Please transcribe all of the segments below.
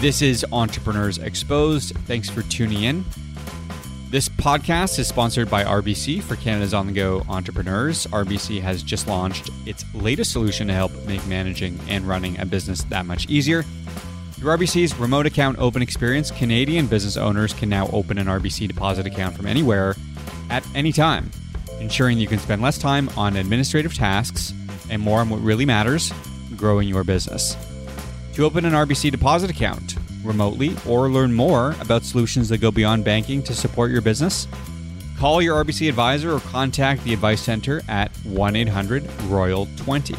This is Entrepreneurs Exposed. Thanks for tuning in. This podcast is sponsored by RBC for Canada's on the go entrepreneurs. RBC has just launched its latest solution to help make managing and running a business that much easier. Through RBC's remote account open experience, Canadian business owners can now open an RBC deposit account from anywhere at any time, ensuring you can spend less time on administrative tasks and more on what really matters growing your business. To open an RBC deposit account remotely or learn more about solutions that go beyond banking to support your business, call your RBC advisor or contact the Advice Center at 1 800 Royal 20.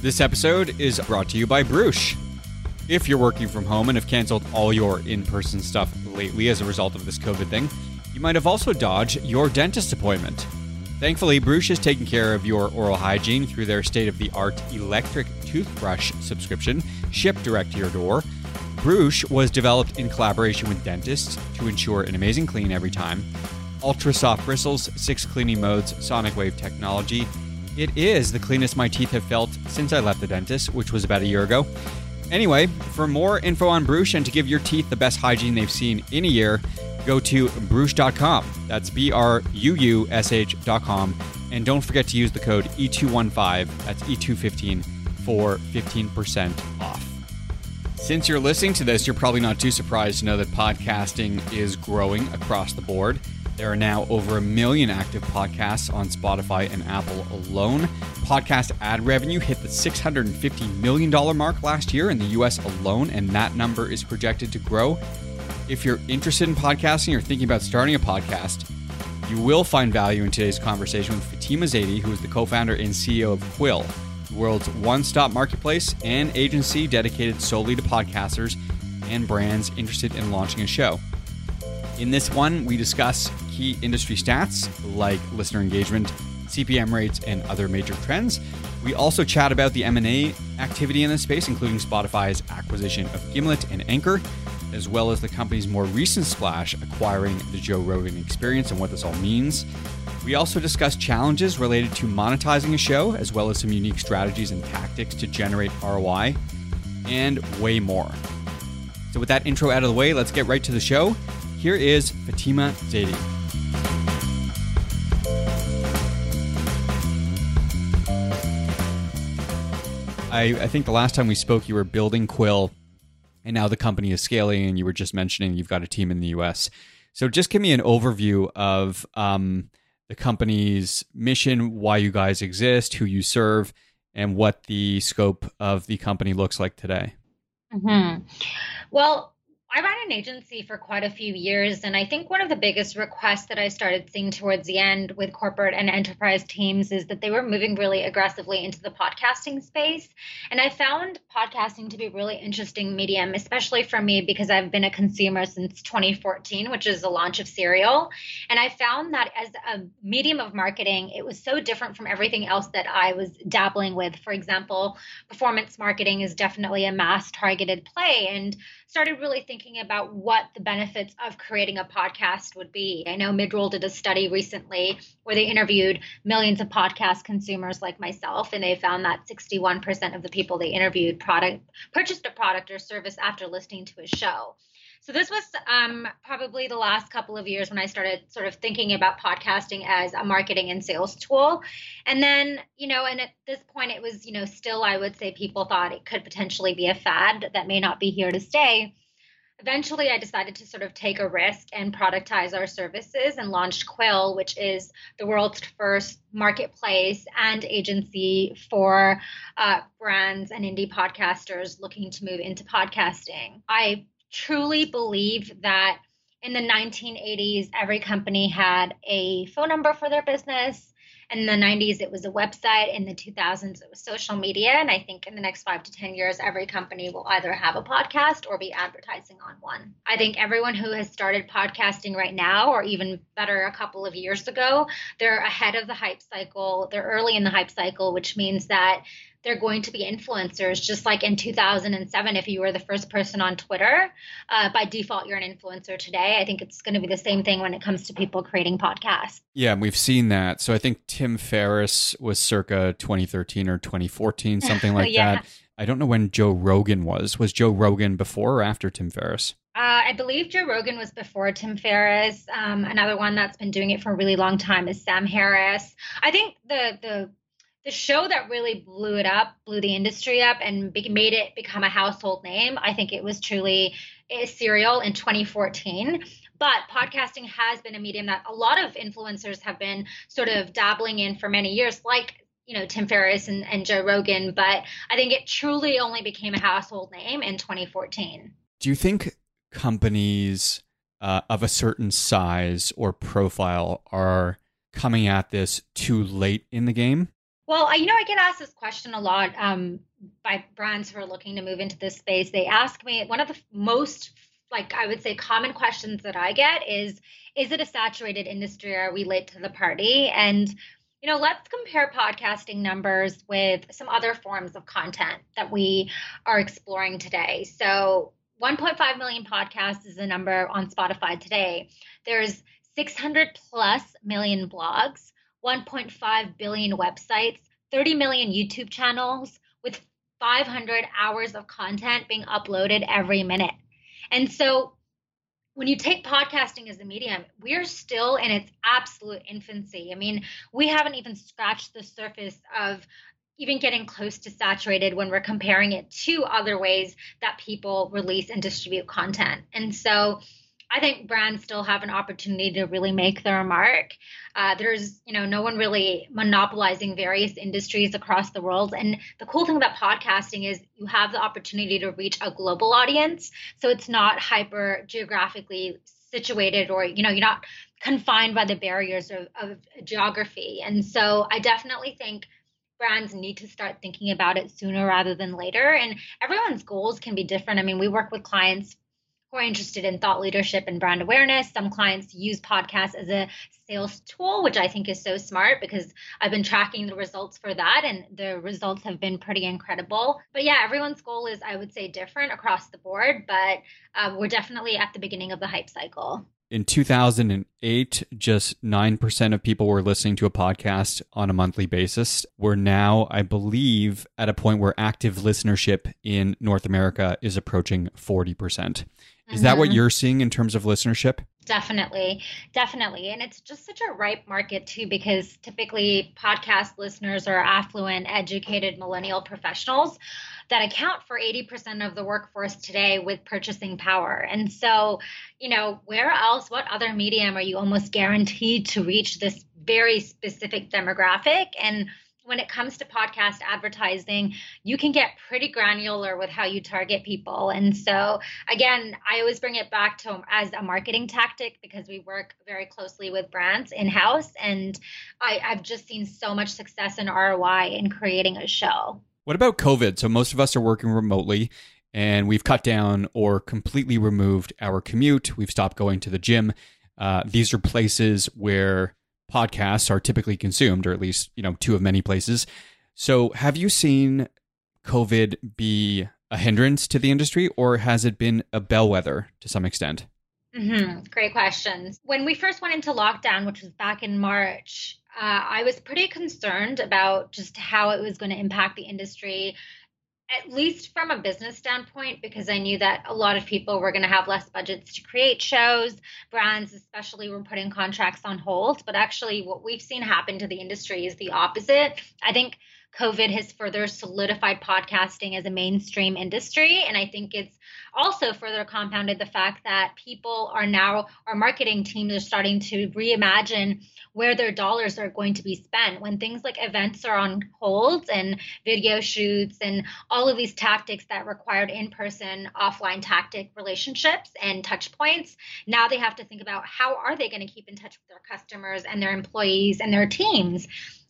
This episode is brought to you by Bruush. If you're working from home and have canceled all your in person stuff lately as a result of this COVID thing, you might have also dodged your dentist appointment. Thankfully, Bruush is taking care of your oral hygiene through their state of the art electric toothbrush subscription shipped direct to your door. Bruush was developed in collaboration with dentists to ensure an amazing clean every time. Ultra soft bristles, six cleaning modes, sonic wave technology. It is the cleanest my teeth have felt since I left the dentist, which was about a year ago. Anyway, for more info on Bruush and to give your teeth the best hygiene they've seen in a year, go to bruush.com. That's B R U U S H.com. And don't forget to use the code E215, that's E215, for 15% off. Since you're listening to this, you're probably not too surprised to know that podcasting is growing across the board. There are now over a million active podcasts on Spotify and Apple alone. Podcast ad revenue hit the $650 million mark last year in the US alone, and that number is projected to grow. If you're interested in podcasting or thinking about starting a podcast, you will find value in today's conversation with Fatima Zaidi, who is the co founder and CEO of Quill, the world's one stop marketplace and agency dedicated solely to podcasters and brands interested in launching a show. In this one, we discuss key industry stats like listener engagement, CPM rates, and other major trends. We also chat about the M&A activity in this space, including Spotify's acquisition of Gimlet and Anchor, as well as the company's more recent splash acquiring the Joe Rogan experience and what this all means. We also discuss challenges related to monetizing a show, as well as some unique strategies and tactics to generate ROI, and way more. So, with that intro out of the way, let's get right to the show. Here is Fatima Zaidi. I, I think the last time we spoke, you were building Quill, and now the company is scaling, and you were just mentioning you've got a team in the US. So, just give me an overview of um, the company's mission, why you guys exist, who you serve, and what the scope of the company looks like today. Mm-hmm. Well, I ran an agency for quite a few years, and I think one of the biggest requests that I started seeing towards the end with corporate and enterprise teams is that they were moving really aggressively into the podcasting space. And I found podcasting to be a really interesting medium, especially for me because I've been a consumer since 2014, which is the launch of Serial. And I found that as a medium of marketing, it was so different from everything else that I was dabbling with. For example, performance marketing is definitely a mass targeted play. And started really thinking about what the benefits of creating a podcast would be. I know Midroll did a study recently where they interviewed millions of podcast consumers like myself, and they found that 61% of the people they interviewed product purchased a product or service after listening to a show. So this was um, probably the last couple of years when I started sort of thinking about podcasting as a marketing and sales tool. And then, you know, and at this point, it was, you know, still I would say people thought it could potentially be a fad that may not be here to stay. Eventually, I decided to sort of take a risk and productize our services and launched Quill, which is the world's first marketplace and agency for uh, brands and indie podcasters looking to move into podcasting. I truly believe that in the 1980s, every company had a phone number for their business. In the 90s, it was a website. In the 2000s, it was social media. And I think in the next five to 10 years, every company will either have a podcast or be advertising on one. I think everyone who has started podcasting right now, or even better, a couple of years ago, they're ahead of the hype cycle. They're early in the hype cycle, which means that they're going to be influencers, just like in 2007, if you were the first person on Twitter, uh, by default, you're an influencer today. I think it's going to be the same thing when it comes to people creating podcasts. Yeah, we've seen that. So I think Tim Ferriss was circa 2013 or 2014, something like yeah. that. I don't know when Joe Rogan was. Was Joe Rogan before or after Tim Ferriss? Uh, I believe Joe Rogan was before Tim Ferriss. Um, another one that's been doing it for a really long time is Sam Harris. I think the the the show that really blew it up, blew the industry up, and be- made it become a household name. I think it was truly a Serial in 2014. But podcasting has been a medium that a lot of influencers have been sort of dabbling in for many years, like you know Tim Ferriss and, and Joe Rogan. But I think it truly only became a household name in 2014. Do you think companies uh, of a certain size or profile are coming at this too late in the game? Well, I, you know, I get asked this question a lot um, by brands who are looking to move into this space. They ask me one of the most, like I would say, common questions that I get is, "Is it a saturated industry? Are we late to the party?" And you know, let's compare podcasting numbers with some other forms of content that we are exploring today. So, 1.5 million podcasts is the number on Spotify today. There's 600 plus million blogs, 1.5 billion websites, 30 million YouTube channels with 500 hours of content being uploaded every minute. And so when you take podcasting as a medium, we're still in its absolute infancy. I mean, we haven't even scratched the surface of even getting close to saturated when we're comparing it to other ways that people release and distribute content. And so I think brands still have an opportunity to really make their mark. Uh, there's, you know, no one really monopolizing various industries across the world. And the cool thing about podcasting is you have the opportunity to reach a global audience. So it's not hyper geographically situated or, you know, you're not confined by the barriers of, of geography. And so I definitely think brands need to start thinking about it sooner rather than later. And everyone's goals can be different. I mean, we work with clients who are interested in thought leadership and brand awareness. Some clients use podcasts as a sales tool, which I think is so smart because I've been tracking the results for that and the results have been pretty incredible. But yeah, everyone's goal is, I would say, different across the board, but uh, we're definitely at the beginning of the hype cycle in 2008, just 9% of people were listening to a podcast on a monthly basis. We're now, I believe, at a point where active listenership in North America is approaching 40%. Is that what mm-hmm. you're seeing in terms of listenership? Definitely, definitely. And it's just such a ripe market, too, because typically podcast listeners are affluent, educated millennial professionals that account for 80% of the workforce today with purchasing power. And so, you know, where else, what other medium are you almost guaranteed to reach this very specific demographic? And when it comes to podcast advertising, you can get pretty granular with how you target people. And so, again, I always bring it back to as a marketing tactic because we work very closely with brands in house. And I, I've just seen so much success and ROI in creating a show. What about COVID? So, most of us are working remotely and we've cut down or completely removed our commute. We've stopped going to the gym. Uh, these are places where podcasts are typically consumed, or at least, you know, two of many places. So have you seen COVID be a hindrance to the industry, or has it been a bellwether to some extent? Mm-hmm. Great questions. When we first went into lockdown, which was back in March, uh, I was pretty concerned about just how it was going to impact the industry at least from a business standpoint, because I knew that a lot of people were going to have less budgets to create shows. Brands, especially, were putting contracts on hold. But actually, what we've seen happen to the industry is the opposite. I think COVID has further solidified podcasting as a mainstream industry. And I think it's also further compounded the fact that people are now, our marketing teams are starting to reimagine where their dollars are going to be spent when things like events are on hold and video shoots and all of these tactics that required in person, offline tactic relationships and touch points. Now they have to think about how are they going to keep in touch with their customers and their employees and their teams.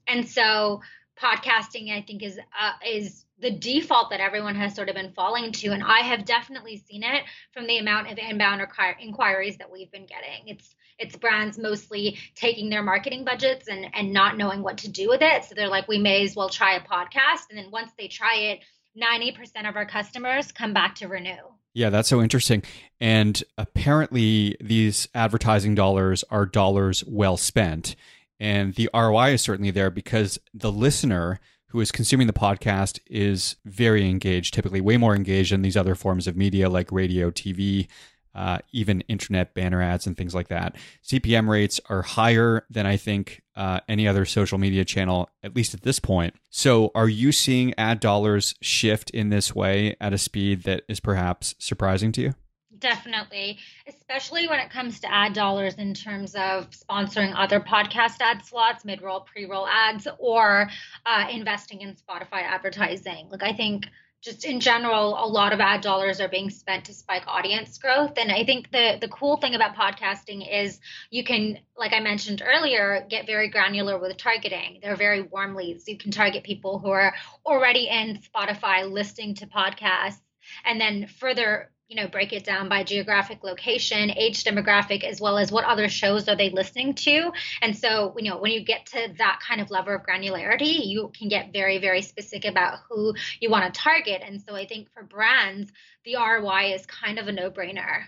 And so podcasting i think is uh, is the default that everyone has sort of been falling to. And I have definitely seen it from the amount of inbound inquiries that we've been getting. It's it's brands mostly taking their marketing budgets and and not knowing what to do with it. So they're like, we may as well try a podcast. And then once they try it, 90% of our customers come back to renew. Yeah, that's so interesting. And apparently, these advertising dollars are dollars well spent. And the ROI is certainly there because the listener who is consuming the podcast is very engaged, typically way more engaged than these other forms of media like radio, TV, uh, even internet banner ads and things like that. CPM rates are higher than I think uh, any other social media channel, at least at this point. So, are you seeing ad dollars shift in this way at a speed that is perhaps surprising to you? Definitely, especially when it comes to ad dollars in terms of sponsoring other podcast ad slots, mid roll, pre roll ads, or uh, investing in Spotify advertising. Like, I think just in general, a lot of ad dollars are being spent to spike audience growth. And I think the the cool thing about podcasting is you can, like I mentioned earlier, get very granular with targeting. They're very warm leads. You can target people who are already in Spotify listening to podcasts and then further you know break it down by geographic location age demographic as well as what other shows are they listening to and so you know when you get to that kind of level of granularity you can get very very specific about who you want to target and so i think for brands the roi is kind of a no-brainer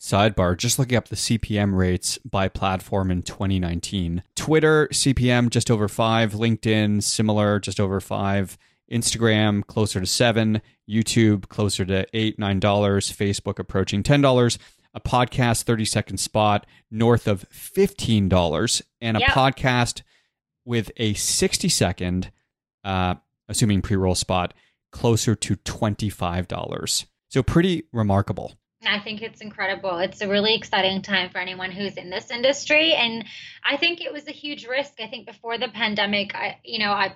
Sidebar, just looking up the CPM rates by platform in 2019. Twitter, CPM just over five. LinkedIn, similar, just over five. Instagram closer to seven, YouTube closer to eight, nine dollars, Facebook approaching ten dollars, a podcast 30 second spot north of fifteen dollars, and a yep. podcast with a 60 second, uh, assuming pre roll spot, closer to $25. So pretty remarkable. I think it's incredible. It's a really exciting time for anyone who's in this industry. And I think it was a huge risk. I think before the pandemic, I, you know, I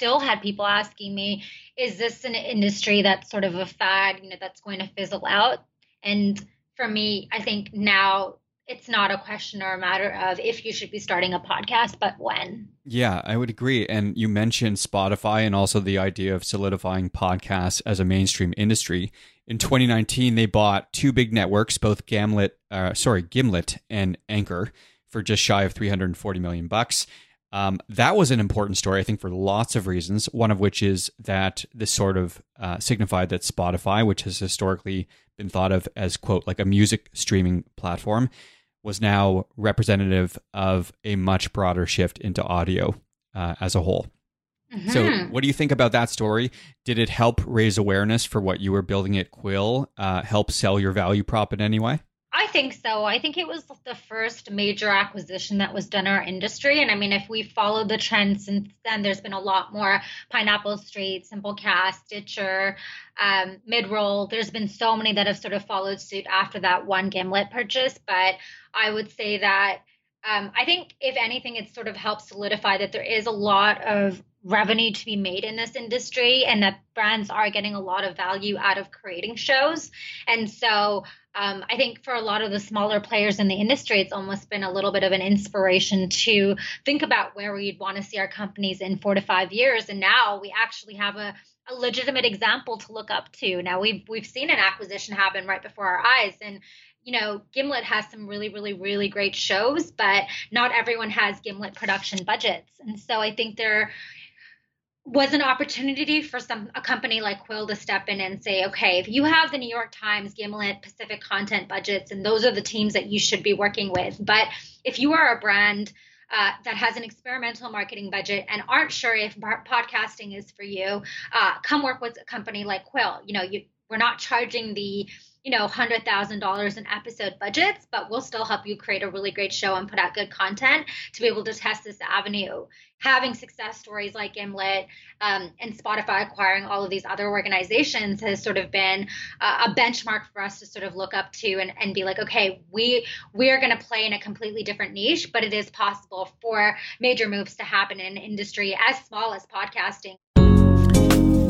still had people asking me, is this an industry that's sort of a fad, you know, that's going to fizzle out? And for me, I think now it's not a question or a matter of if you should be starting a podcast, but when. Yeah, I would agree. And you mentioned Spotify and also the idea of solidifying podcasts as a mainstream industry. In 2019, they bought two big networks, both Gamlet, uh, sorry, Gimlet and Anchor, for just shy of 340 million bucks. Um, that was an important story, I think, for lots of reasons. One of which is that this sort of uh, signified that Spotify, which has historically been thought of as, quote, like a music streaming platform, was now representative of a much broader shift into audio uh, as a whole. Mm-hmm. So, what do you think about that story? Did it help raise awareness for what you were building at Quill? Uh, help sell your value prop in any way? Think so. I think it was the first major acquisition that was done in our industry. And I mean, if we followed the trend since then, there's been a lot more Pineapple Street, Simplecast, Stitcher, um, Midroll. There's been so many that have sort of followed suit after that one Gimlet purchase. But I would say that um, I think, if anything, it sort of helped solidify that there is a lot of revenue to be made in this industry and that brands are getting a lot of value out of creating shows. And so um, I think for a lot of the smaller players in the industry, it's almost been a little bit of an inspiration to think about where we'd want to see our companies in four to five years. And now we actually have a, a legitimate example to look up to. Now we've we've seen an acquisition happen right before our eyes, and you know, Gimlet has some really, really, really great shows, but not everyone has Gimlet production budgets. And so I think there was an opportunity for some a company like Quill to step in and say, okay, if you have the New York Times, Gimlet, Pacific content budgets, and those are the teams that you should be working with. But if you are a brand uh, that has an experimental marketing budget and aren't sure if podcasting is for you, uh, come work with a company like Quill. You know, you, we're not charging the you know, $100,000 in episode budgets, but we'll still help you create a really great show and put out good content to be able to test this avenue. Having success stories like Gimlet um, and Spotify acquiring all of these other organizations has sort of been uh, a benchmark for us to sort of look up to and, and be like, okay, we we are going to play in a completely different niche, but it is possible for major moves to happen in an industry as small as podcasting.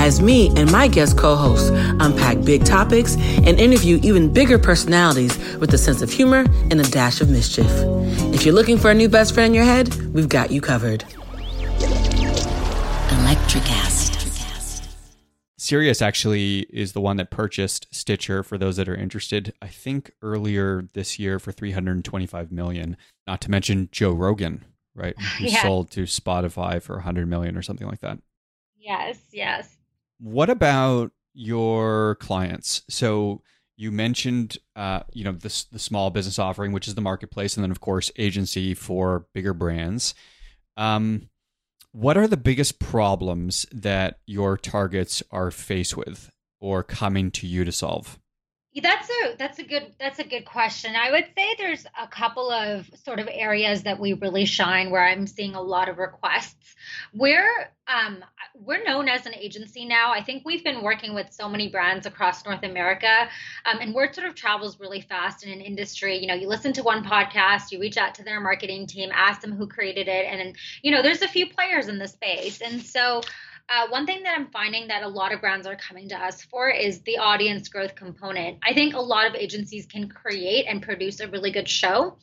as me and my guest co-hosts unpack big topics and interview even bigger personalities with a sense of humor and a dash of mischief. If you're looking for a new best friend in your head, we've got you covered. Electricast. Sirius actually is the one that purchased Stitcher for those that are interested. I think earlier this year for 325 million. Not to mention Joe Rogan, right? Who Yes. sold to Spotify for 100 million or something like that. Yes, yes. What about your clients? So you mentioned, uh, you know, the the small business offering, which is the marketplace, and then of course agency for bigger brands. Um, what are the biggest problems that your targets are faced with or coming to you to solve? That's a that's a good that's a good question. I would say there's a couple of sort of areas that we really shine where I'm seeing a lot of requests. We're um we're known as an agency now. I think we've been working with so many brands across North America, um, and word sort of travels really fast in an industry. You know, you listen to one podcast, you reach out to their marketing team, ask them who created it, and then you know there's a few players in the space, and so. Uh, one thing that I'm finding that a lot of brands are coming to us for is the audience growth component. I think a lot of agencies can create and produce a really good show,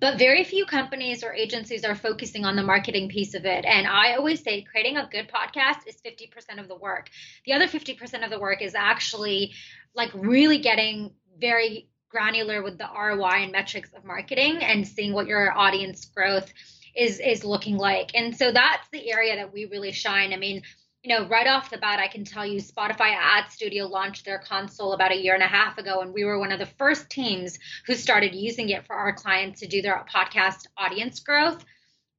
but very few companies or agencies are focusing on the marketing piece of it. And I always say creating a good podcast is 50% of the work. The other 50% of the work is actually like really getting very granular with the ROI and metrics of marketing and seeing what your audience growth is is looking like. And so that's the area that we really shine. I mean, you know, right off the bat, I can tell you Spotify Ad Studio launched their console about a year and a half ago, and we were one of the first teams who started using it for our clients to do their podcast audience growth.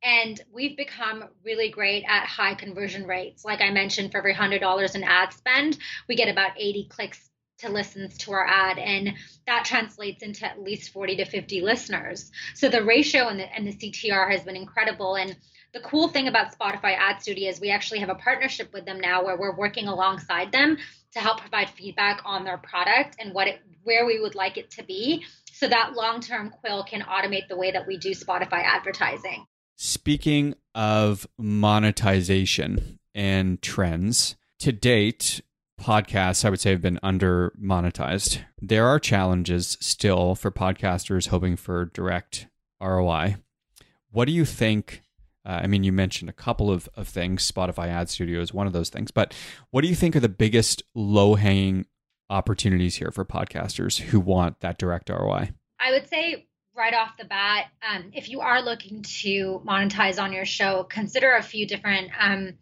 And we've become really great at high conversion rates. Like I mentioned, for every $100 in ad spend, we get about 80 clicks to listens to our ad and that translates into at least 40 to 50 listeners. So the ratio and the, and the ctr has been incredible. And the cool thing about spotify ad studio is we actually have a partnership with them now where we're working alongside them to help provide feedback on their product and what it where we would like it to be so that long-term quill can automate the way that we do spotify advertising. Speaking of monetization and trends, to date, podcasts, I would say, have been under monetized. There are challenges still for podcasters hoping for direct ROI. What do you think? Uh, I mean, you mentioned a couple of, of things. Spotify Ad Studio is one of those things. But what do you think are the biggest low hanging opportunities here for podcasters who want that direct ROI? I would say right off the bat, um, if you are looking to monetize on your show, consider a few different um,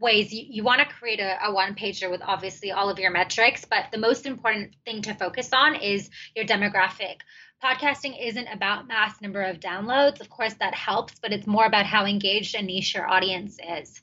ways. You, you want to create a, a one pager with obviously all of your metrics, but the most important thing to focus on is your demographic. Podcasting isn't about mass number of downloads. Of course, that helps, but it's more about how engaged and niche your audience is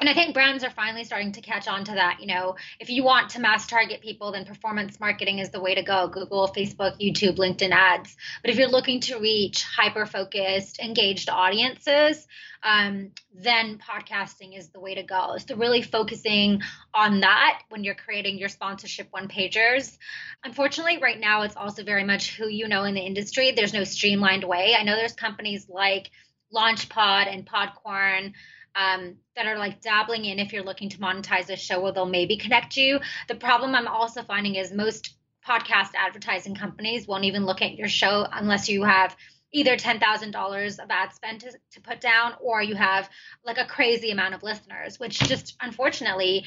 and I think brands are finally starting to catch on to that. You know, if you want to mass target people, then performance marketing is the way to go Google, Facebook, YouTube, LinkedIn ads. But if you're looking to reach hyper focused, engaged audiences, um, then podcasting is the way to go. So, really focusing on that when you're creating your sponsorship one pagers. Unfortunately, right now, it's also very much who you know in the industry. There's no streamlined way. I know there's companies like LaunchPod and Podcorn um, that are like dabbling in if you're looking to monetize a show where they'll maybe connect you. The problem I'm also finding is most podcast advertising companies won't even look at your show unless you have either $10,000 of ad spend to, to put down or you have like a crazy amount of listeners, which just unfortunately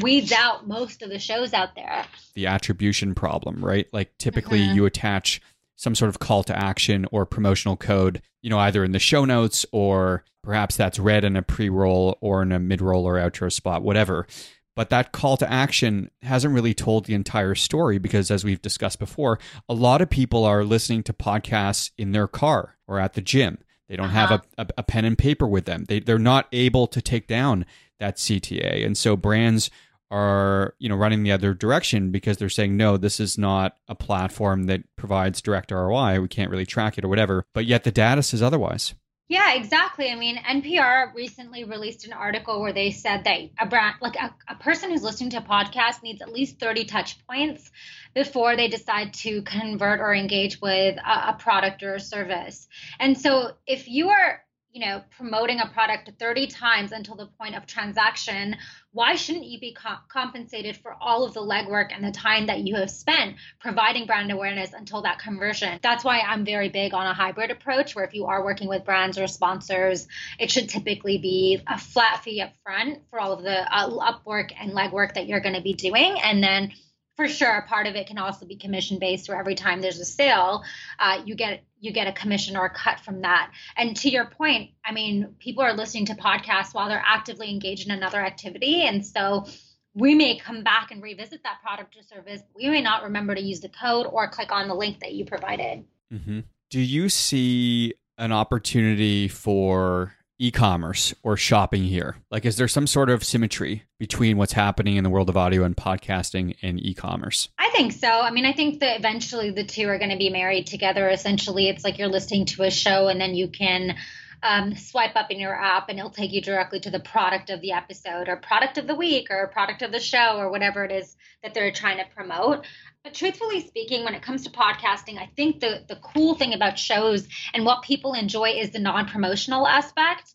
weeds out most of the shows out there. The attribution problem, right? Like typically Mhm. you attach some sort of call to action or promotional code, you know, either in the show notes or perhaps that's read in a pre roll or in a mid roll or outro spot, whatever. But that call to action hasn't really told the entire story because, as we've discussed before, a lot of people are listening to podcasts in their car or at the gym. They don't have a, uh-huh. a, a pen and paper with them. They, they're not able to take down that CTA. And so brands are you know running the other direction because they're saying no this is not a platform that provides direct ROI we can't really track it or whatever but yet the data says otherwise Yeah, exactly. I mean, NPR recently released an article where they said that a brand, like a, a person who's listening to a podcast, needs at least 30 touch points before they decide to convert or engage with a, a product or a service. And so if you are you know promoting a product 30 times until the point of transaction why shouldn't you be co- compensated for all of the legwork and the time that you have spent providing brand awareness until that conversion? That's why i'm very big on a hybrid approach where if you are working with brands or sponsors it should typically be a flat fee up front for all of the uh, upwork and legwork that you're going to be doing. And then for sure part of it can also be commission based where every time there's a sale uh, you get you get a commission or a cut from that. And to your point i mean people are listening to podcasts while they're actively engaged in another activity and so we may come back and revisit that product or service. We may not remember to use the code or click on the link that you provided. Mm-hmm. do you see an opportunity for e-commerce or shopping here? Like is there some sort of symmetry between what's happening in the world of audio and podcasting and e-commerce? I think so. I mean, I think that eventually the two are going to be married together. Essentially, it's like you're listening to a show and then you can um, swipe up in your app and it'll take you directly to the product of the episode or product of the week or product of the show or whatever it is that they're trying to promote. But truthfully speaking, when it comes to podcasting, I think the, the cool thing about shows and what people enjoy is the non promotional aspect.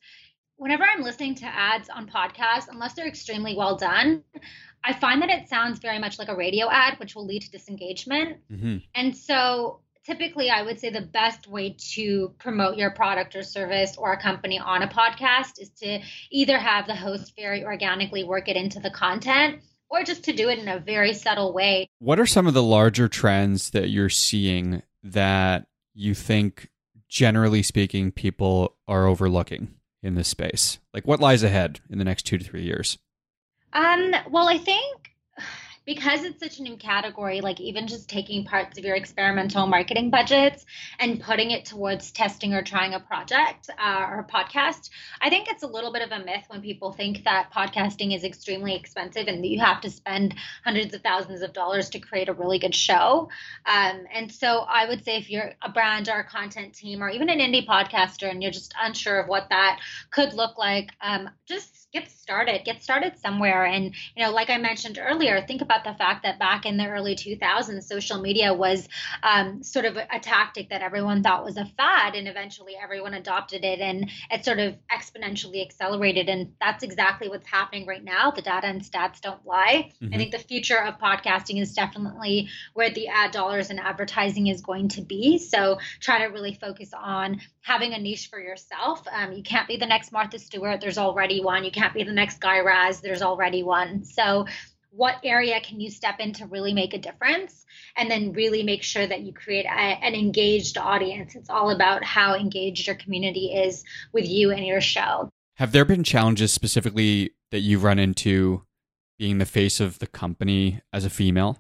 Whenever I'm listening to ads on podcasts, unless they're extremely well done, I find that it sounds very much like a radio ad, which will lead to disengagement. Mm-hmm. And so typically I would say the best way to promote your product or service or a company on a podcast is to either have the host very organically work it into the content or just to do it in a very subtle way. What are some of the larger trends that you're seeing that you think, generally speaking, people are overlooking in this space? Like, what lies ahead in the next two to three years? Um, well, I think because it's such a new category, like even just taking parts of your experimental marketing budgets and putting it towards testing or trying a project uh, or podcast, I think it's a little bit of a myth when people think that podcasting is extremely expensive and that you have to spend hundreds of thousands of dollars to create a really good show. Um, and so I would say if you're a brand or a content team or even an indie podcaster and you're just unsure of what that could look like, um, just get started get started somewhere and you know like i mentioned earlier think about the fact that back in the early 2000s social media was um, sort of a, a, tactic that everyone thought was a fad and eventually everyone adopted it and it sort of exponentially accelerated and that's exactly what's happening right now the data and stats don't lie mm-hmm. i think the future of podcasting is definitely where the ad dollars and advertising is going to be so try to really focus on having a niche for yourself um, you can't be the next martha stewart there's already one you can't be the next Guy Raz. There's already one. So, what area can you step in to really make a difference? And then really make sure that you create a, an engaged audience. It's all about how engaged your community is with you and your show. Have there been challenges specifically that you've run into being the face of the company as a female?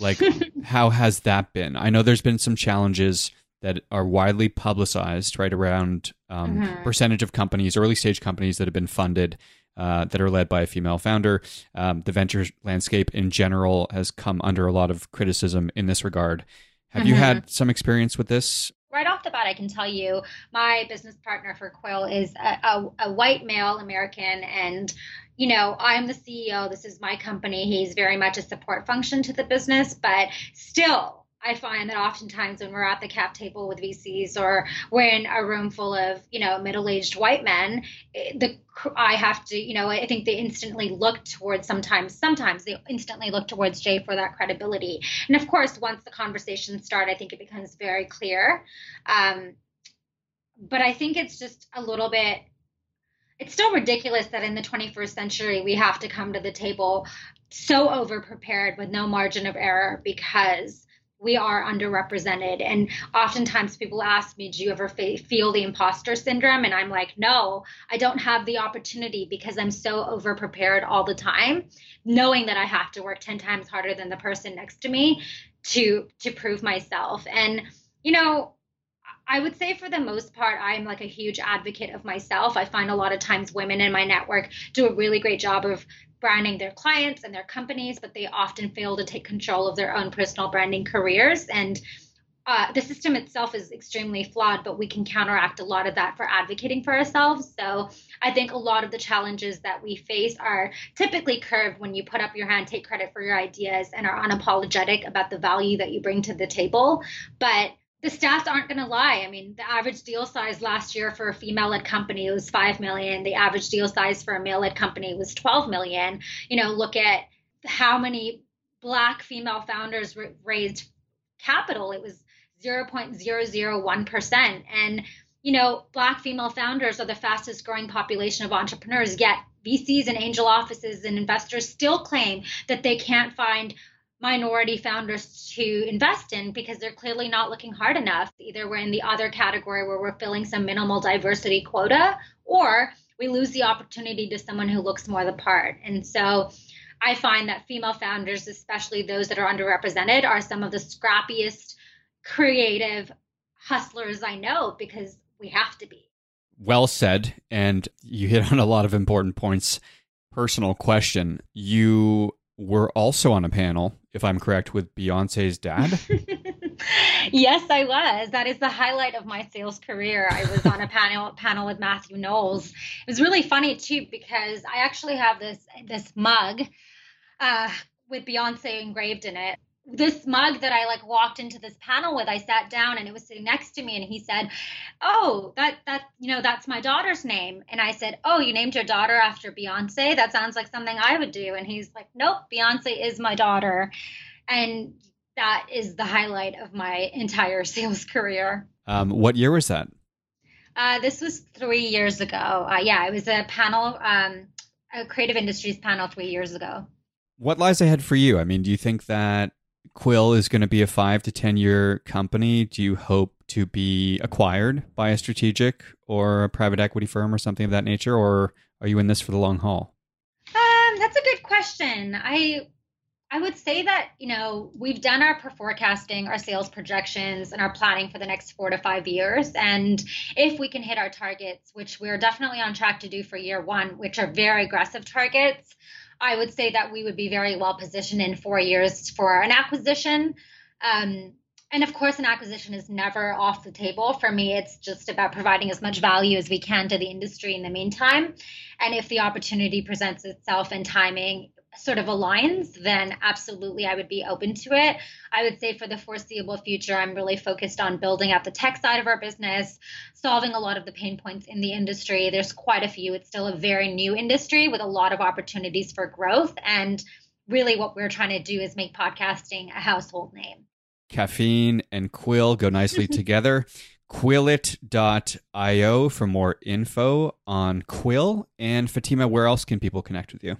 Like, how has that been? I know there's been some challenges that are widely publicized right around um, mm-hmm. percentage of companies, early stage companies that have been funded uh, that are led by a female founder. Um, the venture landscape in general has come under a lot of criticism in this regard. Have mm-hmm. you had some experience with this? Right off the bat, I can tell you my business partner for Quill is a, a, a white male American, and you know, I'm the CEO. This is my company. He's very much a support function to the business, but still, I find that oftentimes when we're at the cap table with VCs or we're in a room full of, you know, middle-aged white men, eh, the I have to, you know, I think they instantly look towards sometimes, sometimes they instantly look towards Jay for that credibility. And of course, once the conversations start, I think it becomes very clear. Um, but I think it's just a little bit it's still ridiculous that in the 21st century we have to come to the table so over prepared with no margin of error because we are underrepresented. And oftentimes people ask me, Do you ever fe- feel the imposter syndrome? And I'm like, No, I don't have the opportunity because I'm so overprepared all the time, knowing that I have to work 10 times harder than the person next to me to to prove myself. And, you know, I would say for the most part, I'm like a huge advocate of myself. I find a lot of times women in my network do a really great job of branding their clients and their companies, but they often fail to take control of their own personal branding careers. And uh, the system itself is extremely flawed, but we can counteract a lot of that for advocating for ourselves. So I think a lot of the challenges that we face are typically curved when you put up your hand, take credit for your ideas, and are unapologetic about the value that you bring to the table. But the stats aren't going to lie. I mean, the average deal size last year for a female-led company was five million. The average deal size for a male-led company was 12 million. You know, look at how many black female founders raised capital. It was 0.001%. And, you know, Black female founders are the fastest growing population of entrepreneurs, yet VCs and angel offices and investors still claim that they can't find minority founders to invest in because they're clearly not looking hard enough. Either we're in the other category where we're filling some minimal diversity quota, or we lose the opportunity to someone who looks more the part. And so I find that female founders, especially those that are underrepresented, are some of the scrappiest creative hustlers I know because we have to be. Well said. And you hit on a lot of important points. Personal question. You were also on a panel, if I'm correct, with Beyonce's dad. yes, I was. That is the highlight of my sales career. I was on a panel panel with Matthew Knowles. It was really funny too because I actually have this this mug uh, with Beyonce engraved in it this mug that I like walked into this panel with, I sat down and it was sitting next to me and he said, "Oh, that that you know, that's my daughter's name." And I said, "Oh, you named your daughter after Beyonce? That sounds like something I would do." And he's like, "Nope, Beyonce is my daughter." And that is the highlight of my entire sales career. Um, what year was that? Uh, this was three years ago. Uh, yeah, it was a panel, um, a creative industries panel three years ago. What lies ahead for you? I mean, do you think that Quill is going to be a five to 10 year company, do you hope to be acquired by a strategic or a private equity firm or something of that nature? Or are you in this for the long haul? Um, that's a good question. I I would say that, you know, we've done our forecasting, our sales projections, and our planning for the next four to five years. And if we can hit our targets, which we're definitely on track to do for year one, which are very aggressive targets, I would say that we would be very well positioned in four years for an acquisition. Um, and of course, an acquisition is never off the table. For me, it's just about providing as much value as we can to the industry in the meantime. And if the opportunity presents itself in timing sort of aligns, then absolutely I would be open to it. I would say for the foreseeable future, I'm really focused on building out the tech side of our business, solving a lot of the pain points in the industry. There's quite a few. It's still a very new industry with a lot of opportunities for growth. And really, what we're trying to do is make podcasting a household name. Caffeine and Quill go nicely together. Quillit.io for more info on Quill. And Fatima, where else can people connect with you?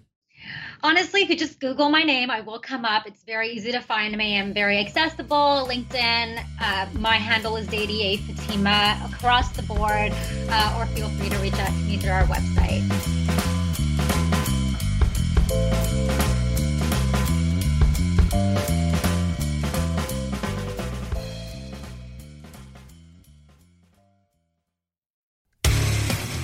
Honestly, if you just Google my name, I will come up. It's very easy to find me. I'm very accessible. LinkedIn, uh, my handle is ADA Fatima across the board, uh, or feel free to reach out to me through our website.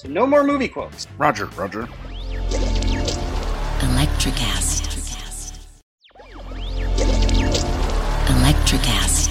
so no more movie quotes. Roger, Roger. Electricast. Electricast.